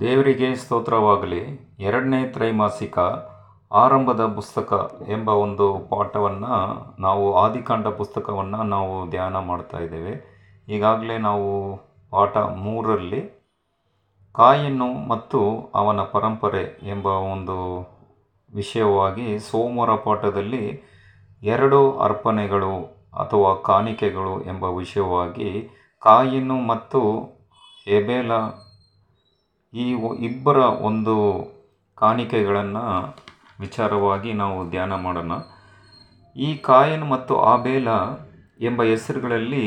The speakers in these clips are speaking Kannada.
ದೇವರಿಗೆ ಸ್ತೋತ್ರವಾಗಲಿ. ಎರಡನೇ ತ್ರೈಮಾಸಿಕ ಆರಂಭದ ಪುಸ್ತಕ ಎಂಬ ಒಂದು ಪಾಠವನ್ನು ನಾವು ಆದಿಕಾಂಡ ಪುಸ್ತಕವನ್ನು ನಾವು ಧ್ಯಾನ ಮಾಡ್ತಾ ಇದ್ದೇವೆ. ಈಗಾಗಲೇ ನಾವು ಪಾಠ ಮೂರರಲ್ಲಿ ಕಾಯನ್ನು ಮತ್ತು ಅವನ ಪರಂಪರೆ ಎಂಬ ಒಂದು ವಿಷಯವಾಗಿ ಸೋಮವಾರ ಪಾಠದಲ್ಲಿ ಎರಡು ಅರ್ಪಣೆಗಳು ಅಥವಾ ಕಾಣಿಕೆಗಳು ಎಂಬ ವಿಷಯವಾಗಿ ಕಾಯಿನ್ನು ಮತ್ತು ಎಬೇಲ ಈ ಇಬ್ಬರ ಒಂದು ಕಾಣಿಕೆಗಳನ್ನು ವಿಚಾರವಾಗಿ ನಾವು ಧ್ಯಾನ ಮಾಡೋಣ. ಈ ಕಾಯನ್ ಮತ್ತು ಆಬೇಲ ಎಂಬ ಹೆಸರುಗಳಲ್ಲಿ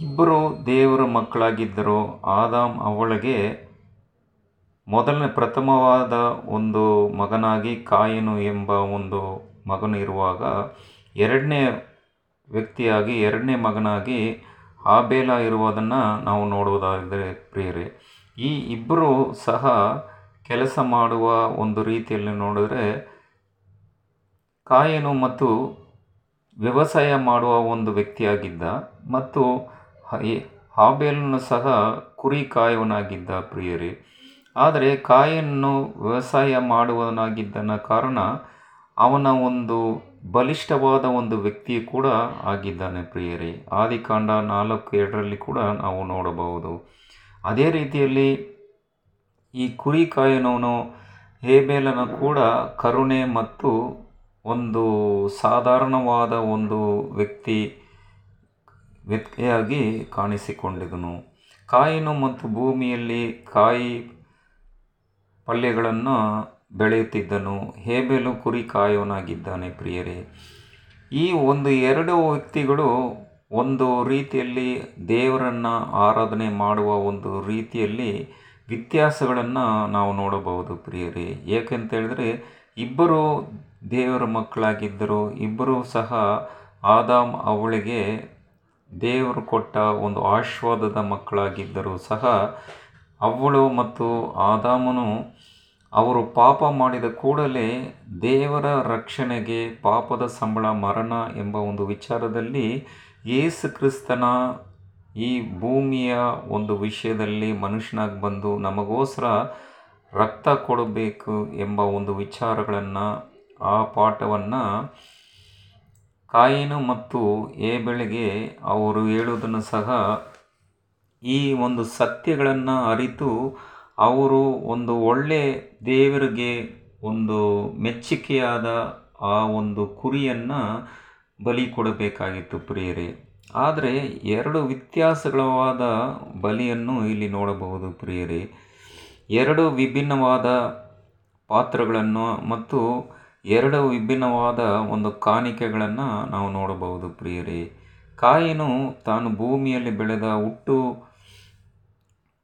ಇಬ್ಬರು ದೇವರ ಮಕ್ಕಳಾಗಿದ್ದರು. ಆದಾಮ್ ಅವಳಿಗೆ ಮೊದಲನೇ ಪ್ರಥಮವಾದ ಒಂದು ಮಗನಾಗಿ ಕಾಯನು ಎಂಬ ಒಂದು ಮಗನು ಇರುವಾಗ ಎರಡನೇ ವ್ಯಕ್ತಿಯಾಗಿ ಎರಡನೇ ಮಗನಾಗಿ ಆಬೇಲ ಇರುವುದನ್ನು ನಾವು ನೋಡುವುದಾದರೆ ಪ್ರಿಯರೇ ಈ ಇಬ್ಬರು ಸಹ ಕೆಲಸ ಮಾಡುವ ಒಂದು ರೀತಿಯಲ್ಲಿ ನೋಡಿದ್ರೆ ಕಾಯನು ಮತ್ತು ವ್ಯವಸಾಯ ಮಾಡುವ ಒಂದು ವ್ಯಕ್ತಿಯಾಗಿದ್ದ ಮತ್ತು ಹಾಬೇಲನ್ನು ಹಾಬೇಲನು ಸಹ ಕುರಿ ಕಾಯುವನಾಗಿದ್ದ ಪ್ರಿಯರಿ. ಆದರೆ ಕಾಯನ್ನು ವ್ಯವಸಾಯ ಮಾಡುವನಾಗಿದ್ದನ ಕಾರಣ ಅವನ ಒಂದು ಬಲಿಷ್ಠವಾದ ಒಂದು ವ್ಯಕ್ತಿ ಕೂಡ ಆಗಿದ್ದಾನೆ ಪ್ರಿಯರಿ. ಆದಿಕಾಂಡ ನಾಲ್ಕು ಎರಡರಲ್ಲಿ ಕೂಡ ನಾವು ನೋಡಬಹುದು. ಅದೇ ರೀತಿಯಲ್ಲಿ ಈ ಕುರಿ ಕಾಯನವನು ಹೇಬೇಲನ ಕೂಡ ಕರುಣೆ ಮತ್ತು ಒಂದು ಸಾಧಾರಣವಾದ ಒಂದು ವ್ಯಕ್ತಿ, ವ್ಯಕ್ತಿಯಾಗಿ ಕಾಣಿಸಿಕೊಂಡಿದನು. ಕಾಯಿನು ಮತ್ತು ಭೂಮಿಯಲ್ಲಿ ಕಾಯಿ ಪಲ್ಯಗಳನ್ನು ಬೆಳೆಯುತ್ತಿದ್ದನು. ಹೇಬೇಲು ಕುರಿ ಕಾಯೋನಾಗಿದ್ದಾನೆ ಪ್ರಿಯರೇ. ಈ ಒಂದು ಎರಡು ವ್ಯಕ್ತಿಗಳು ಒಂದು ರೀತಿಯಲ್ಲಿ ದೇವರನ್ನು ಆರಾಧನೆ ಮಾಡುವ ಒಂದು ರೀತಿಯಲ್ಲಿ ವ್ಯತ್ಯಾಸಗಳನ್ನು ನಾವು ನೋಡಬಹುದು ಪ್ರಿಯರೇ. ಏಕೆಂತ ಹೇಳಿದ್ರೆ ಇಬ್ಬರು ದೇವರ ಮಕ್ಕಳಾಗಿದ್ದರು ಇಬ್ಬರೂ ಸಹ ಆದಾಮ್ ಅವಳಿಗೆ ದೇವರು ಕೊಟ್ಟ ಒಂದು ಆಶೀರ್ವಾದದ ಮಕ್ಕಳಾಗಿದ್ದರೂ ಸಹ ಅವಳು ಮತ್ತು ಆದಾಮನು ಅವರು ಪಾಪ ಮಾಡಿದ ಕೂಡಲೇ ದೇವರ ರಕ್ಷಣೆಗೆ ಪಾಪದ ಸಂಬಳ ಮರಣ ಎಂಬ ಒಂದು ವಿಚಾರದಲ್ಲಿ ಯೇಸು ಕ್ರಿಸ್ತನ ಈ ಭೂಮಿಯ ಒಂದು ವಿಷಯದಲ್ಲಿ ಮನುಷ್ಯನಾಗಿ ಬಂದು ನಮಗೋಸ್ಕರ ರಕ್ತ ಕೊಡಬೇಕು ಎಂಬ ಒಂದು ವಿಚಾರಗಳನ್ನು ಆ ಪಾಠವನ್ನು ಕಾಯಿನು ಮತ್ತು ಏ ಬೆಳಗ್ಗೆ ಅವರು ಹೇಳುವುದನ್ನು ಸಹ ಈ ಒಂದು ಸತ್ಯಗಳನ್ನು ಅರಿತು ಅವರು ಒಂದು ಒಳ್ಳೆ ದೇವರಿಗೆ ಒಂದು ಮೆಚ್ಚುಗೆಯಾದ ಆ ಒಂದು ಕುರಿಯನ್ನು ಬಲಿ ಕೊಡಬೇಕಾಗಿತ್ತು ಪ್ರಿಯರೇ. ಆದರೆ ಎರಡು ವ್ಯತ್ಯಾಸಗಳವಾದ ಬಲಿಯನ್ನು ಇಲ್ಲಿ ನೋಡಬಹುದು ಪ್ರಿಯರೇ. ಎರಡು ವಿಭಿನ್ನವಾದ ಪಾತ್ರಗಳನ್ನು ಮತ್ತು ಎರಡು ವಿಭಿನ್ನವಾದ ಒಂದು ಕಾಣಿಕೆಗಳನ್ನು ನಾವು ನೋಡಬಹುದು ಪ್ರಿಯರೇ. ಕಾಯಿನು ತಾನು ಭೂಮಿಯಲ್ಲಿ ಬೆಳೆದ ಹುಟ್ಟು,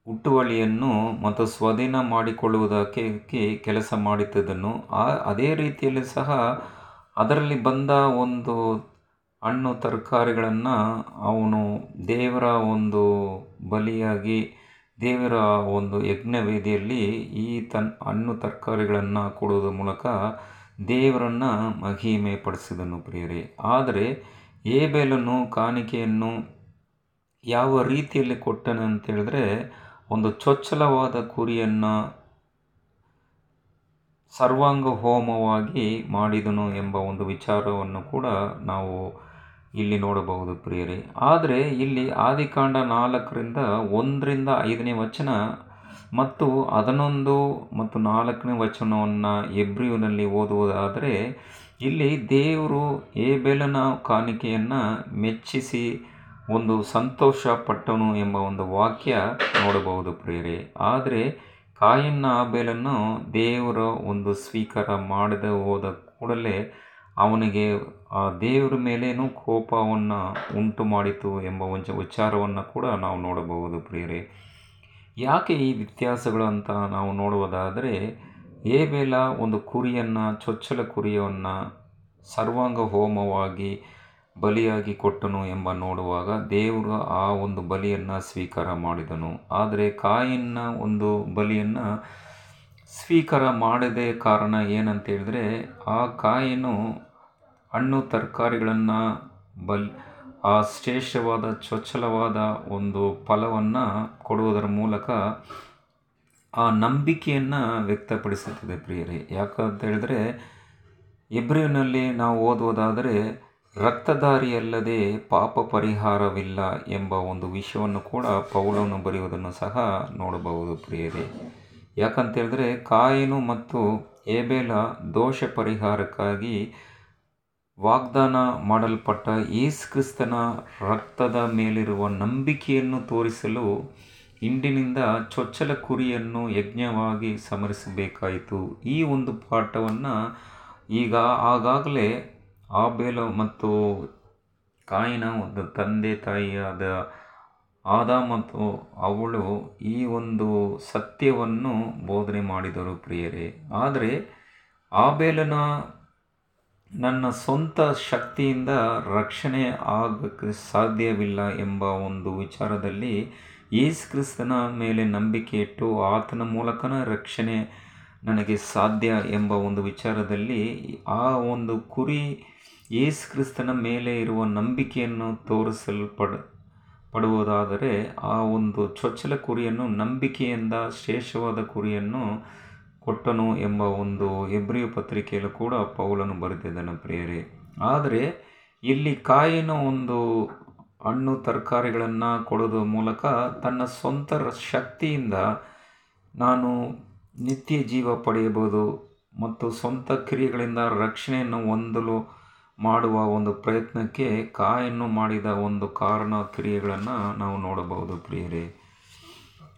ಹುಟ್ಟುವಳಿಯನ್ನು ಮತ್ತು ಸ್ವಾಧೀನ ಮಾಡಿಕೊಳ್ಳುವುದಕ್ಕೆ ಕ್ಕೆ ಕೆಲಸ ಮಾಡುತ್ತಿದ್ದನು ಆ, ಅದೇ ರೀತಿಯಲ್ಲಿ ಸಹ ಅದರಲ್ಲಿ ಬಂದ ಒಂದು ಹಣ್ಣು ತರಕಾರಿಗಳನ್ನು ಅವನು ದೇವರ ಒಂದು ಬಲಿಯಾಗಿ, ದೇವರ ಒಂದು ಯಜ್ಞವೇದಿಯಲ್ಲಿ ಈ ತನ್ ಹಣ್ಣು ತರಕಾರಿಗಳನ್ನು ಕೊಡುವುದರ ಮೂಲಕ ದೇವರನ್ನು ಮಹಿಮೆ ಪಡಿಸಿದನು ಪ್ರಿಯರಿ. ಆದರೆ ಏಬೇಲನು ಕಾಣಿಕೆಯನ್ನು ಯಾವ ರೀತಿಯಲ್ಲಿ ಕೊಟ್ಟನು ಅಂತ ಹೇಳಿದ್ರೆ ಒಂದು ಚೊಚ್ಚಲವಾದ ಕುರಿಯನ್ನು ಸರ್ವಾಂಗ ಹೋಮವಾಗಿ ಮಾಡಿದನು ಎಂಬ ಒಂದು ವಿಚಾರವನ್ನು ಕೂಡ ನಾವು ಇಲ್ಲಿ ನೋಡಬಹುದು ಪ್ರಿಯರೇ. ಆದರೆ ಇಲ್ಲಿ ಆದಿಕಾಂಡ ನಾಲ್ಕರಿಂದ ಒಂದರಿಂದ ಐದನೇ ವಚನ ಮತ್ತು ಹನ್ನೊಂದು ಮತ್ತು ನಾಲ್ಕನೇ ವಚನವನ್ನು ಎಬ್ರಿಯುನಲ್ಲಿ ಓದುವುದಾದರೆ, ಇಲ್ಲಿ ದೇವರು ಏಬೆಲನ ಕಾಣಿಕೆಯನ್ನು ಮೆಚ್ಚಿಸಿ ಒಂದು ಸಂತೋಷ ಪಟ್ಟನು ಎಂಬ ಒಂದು ವಾಕ್ಯ ನೋಡಬಹುದು ಪ್ರಿಯರೇ. ಆದರೆ ಕಾಯನ್ನ ಆಬೇಲನ್ನು ದೇವರ ಒಂದು ಸ್ವೀಕಾರ ಮಾಡದೆ ಹೋದ ಕೂಡಲೇ ಅವನಿಗೆ ಆ ದೇವರ ಮೇಲೇನೂ ಕೋಪವನ್ನು ಉಂಟು ಮಾಡಿತು ಎಂಬ ಒಂದು ವಿಚಾರವನ್ನು ಕೂಡ ನಾವು ನೋಡಬಹುದು ಪ್ರಿಯರೇ. ಯಾಕೆ ಈ ವ್ಯತ್ಯಾಸಗಳು ಅಂತ ನಾವು ನೋಡುವುದಾದರೆ, ಏಬೇಲ ಒಂದು ಕುರಿಯನ್ನು, ಚೊಚ್ಚಲ ಕುರಿಯನ್ನು ಸರ್ವಾಂಗ ಹೋಮವಾಗಿ ಬಲಿಯಾಗಿ ಕೊಟ್ಟನು ಎಂಬ ನೋಡುವಾಗ ದೇವರು ಆ ಒಂದು ಬಲಿಯನ್ನು ಸ್ವೀಕಾರ ಮಾಡಿದನು. ಆದರೆ ಕಾಯಿನ ಒಂದು ಬಲಿಯನ್ನು ಸ್ವೀಕಾರ ಮಾಡದೆ ಕಾರಣ ಏನಂತ ಹೇಳಿದ್ರೆ ಆ ಕಾಯಿನು ಹಣ್ಣು ತರಕಾರಿಗಳನ್ನು ಬಲ್, ಆ ಶ್ರೇಷ್ಠವಾದ ಚೊಚ್ಚಲವಾದ ಒಂದು ಫಲವನ್ನು ಕೊಡುವುದರ ಮೂಲಕ ಆ ನಂಬಿಕೆಯನ್ನು ವ್ಯಕ್ತಪಡಿಸುತ್ತದೆ ಪ್ರಿಯರೇ. ಯಾಕಂತ ಹೇಳಿದ್ರೆ ಇಬ್ರಿನಲ್ಲಿ ನಾವು ಓದುವುದಾದರೆ ರಕ್ತಧಾರಿಯಲ್ಲದೆ ಪಾಪ ಪರಿಹಾರವಿಲ್ಲ ಎಂಬ ಒಂದು ವಿಷಯವನ್ನು ಕೂಡ ಪೌಲನು ಬರೆಯುವುದನ್ನು ಸಹ ನೋಡಬಹುದು ಪ್ರಿಯರೇ. ಯಾಕಂತ ಹೇಳಿದ್ರೆ ಕಾಯಿನು ಮತ್ತು ಏಬೇಲ ದೋಷ ಪರಿಹಾರಕ್ಕಾಗಿ ವಾಗ್ದಾನ ಮಾಡಲ್ಪಟ್ಟ ಯೇಸು ಕ್ರಿಸ್ತನ ರಕ್ತದ ಮೇಲಿರುವ ನಂಬಿಕೆಯನ್ನು ತೋರಿಸಲು ಹಿಂಡಿನಿಂದ ಚೊಚ್ಚಲ ಕುರಿಯನ್ನು ಯಜ್ಞವಾಗಿ ಸಮರಿಸಬೇಕಾಯಿತು. ಈ ಒಂದು ಪಾಠವನ್ನು ಈಗ ಆಗಾಗಲೇ ಆಬೇಲ ಮತ್ತು ಕಾಯಿನ ಒಂದು ತಂದೆ ತಾಯಿಯಾದ ಆದ ಮತ್ತು ಅವಳು ಈ ಒಂದು ಸತ್ಯವನ್ನು ಬೋಧನೆ ಮಾಡಿದರು ಪ್ರಿಯರೇ. ಆದರೆ ಆಬೇಲನ ನನ್ನ ಸ್ವಂತ ಶಕ್ತಿಯಿಂದ ರಕ್ಷಣೆ ಆಗಕ್ಕೆ ಸಾಧ್ಯವಿಲ್ಲ ಎಂಬ ಒಂದು ವಿಚಾರದಲ್ಲಿ ಯೇಸು ಕ್ರಿಸ್ತನ ಮೇಲೆ ನಂಬಿಕೆ ಇಟ್ಟು ಆತನ ಮೂಲಕನ ರಕ್ಷಣೆ ನನಗೆ ಸಾಧ್ಯ ಎಂಬ ಒಂದು ವಿಚಾರದಲ್ಲಿ ಆ ಒಂದು ಕುರಿ ಯೇಸು ಕ್ರಿಸ್ತನ ಮೇಲೆ ಇರುವ ನಂಬಿಕೆಯನ್ನು ತೋರಿಸಲ್ಪಡ, ಪಡುವುದಾದರೆ ಆ ಒಂದು ಚೊಚ್ಚಲ ಕುರಿಯನ್ನು ನಂಬಿಕೆಯಿಂದ ಶ್ರೇಷ್ಠವಾದ ಕುರಿಯನ್ನು ಕೊಟ್ಟನು ಎಂಬ ಒಂದು ಹೆಬ್ರಿಯ ಪತ್ರಿಕೆಯಲ್ಲೂ ಕೂಡ ಪೌಲನು ಬರೆದಿದ್ದಾನೆ ಪ್ರಿಯರೇ. ಆದರೆ ಇಲ್ಲಿ ಕಾಯಿನ ಒಂದು ಹಣ್ಣು ತರಕಾರಿಗಳನ್ನು ಕೊಡೋದ್ರ ಮೂಲಕ ತನ್ನ ಸ್ವಂತ ಶಕ್ತಿಯಿಂದ ನಾನು ನಿತ್ಯ ಜೀವ ಪಡೆಯಬಹುದು ಮತ್ತು ಸ್ವಂತ ಕ್ರಿಯೆಗಳಿಂದ ರಕ್ಷಣೆಯನ್ನು ಹೊಂದಲು ಮಾಡುವ ಒಂದು ಪ್ರಯತ್ನಕ್ಕೆ ಕಾಯನ್ನು ಮಾಡಿದ ಒಂದು ಕಾರಣ ಕ್ರಿಯೆಗಳನ್ನು ನಾವು ನೋಡಬಹುದು ಪ್ರಿಯರೇ.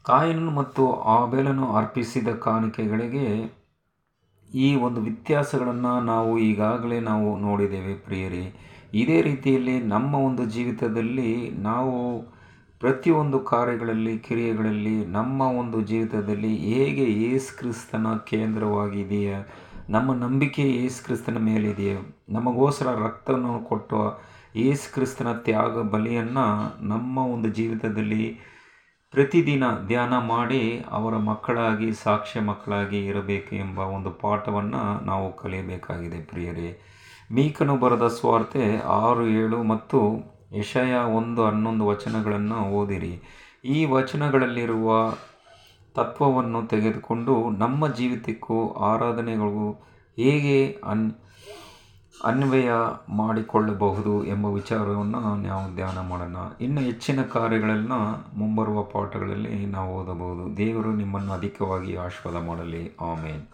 ಕಾಯನ್ನು ಮತ್ತು ಆಬೇಲನು ಅರ್ಪಿಸಿದ ಕಾಣಿಕೆಗಳಿಗೆ ಈ ಒಂದು ವ್ಯತ್ಯಾಸಗಳನ್ನು ನಾವು ಈಗಾಗಲೇ ನಾವು ನೋಡಿದ್ದೇವೆ ಪ್ರಿಯರೇ. ಇದೇ ರೀತಿಯಲ್ಲಿ ನಮ್ಮ ಒಂದು ಜೀವಿತದಲ್ಲಿ ನಾವು ಪ್ರತಿಯೊಂದು ಕಾರ್ಯಗಳಲ್ಲಿ, ಕ್ರಿಯೆಗಳಲ್ಲಿ ನಮ್ಮ ಒಂದು ಜೀವಿತದಲ್ಲಿ ಹೇಗೆ ಯೇಸು ಕ್ರಿಸ್ತನ ಕೇಂದ್ರವಾಗಿದೆಯಾ, ನಮ್ಮ ನಂಬಿಕೆ ಯೇಸು ಕ್ರಿಸ್ತನ ಮೇಲಿದೆಯೋ, ನಮಗೋಸ್ಕರ ರಕ್ತವನ್ನು ಕೊಟ್ಟು ಯೇಸು ಕ್ರಿಸ್ತನ ತ್ಯಾಗ ಬಲಿಯನ್ನು ನಮ್ಮ ಒಂದು ಜೀವಿತದಲ್ಲಿ ಪ್ರತಿದಿನ ಧ್ಯಾನ ಮಾಡಿ ಅವರ ಮಕ್ಕಳಾಗಿ, ಸಾಕ್ಷ್ಯ ಮಕ್ಕಳಾಗಿ ಇರಬೇಕು ಎಂಬ ಒಂದು ಪಾಠವನ್ನು ನಾವು ಕಲಿಯಬೇಕಾಗಿದೆ ಪ್ರಿಯರೇ. ಮೀಕನು ಬರೆದ ಸ್ವಾರ್ತೆ ಆರು ಏಳು ಮತ್ತು ಯಶಯ ಒಂದು ಹನ್ನೊಂದು ವಚನಗಳನ್ನು ಓದಿರಿ. ಈ ವಚನಗಳಲ್ಲಿರುವ ತತ್ವವನ್ನು ತೆಗೆದುಕೊಂಡು ನಮ್ಮ ಜೀವಿತಕ್ಕೂ ಆರಾಧನೆಗಳಿಗೂ ಹೇಗೆ ಅನ್, ಅನ್ವಯ ಮಾಡಿಕೊಳ್ಳಬಹುದು ಎಂಬ ವಿಚಾರವನ್ನು ನಾವು ಧ್ಯಾನ ಮಾಡೋಣ. ಇನ್ನು ಹೆಚ್ಚಿನ ಕಾರ್ಯಗಳನ್ನು ಮುಂಬರುವ ಪಾಠಗಳಲ್ಲಿ ನಾವು ಓದಬಹುದು. ದೇವರು ನಿಮ್ಮನ್ನು ಅಧಿಕವಾಗಿ ಆಶೀರ್ವಾದ ಮಾಡಲಿ. ಆಮೇನ್.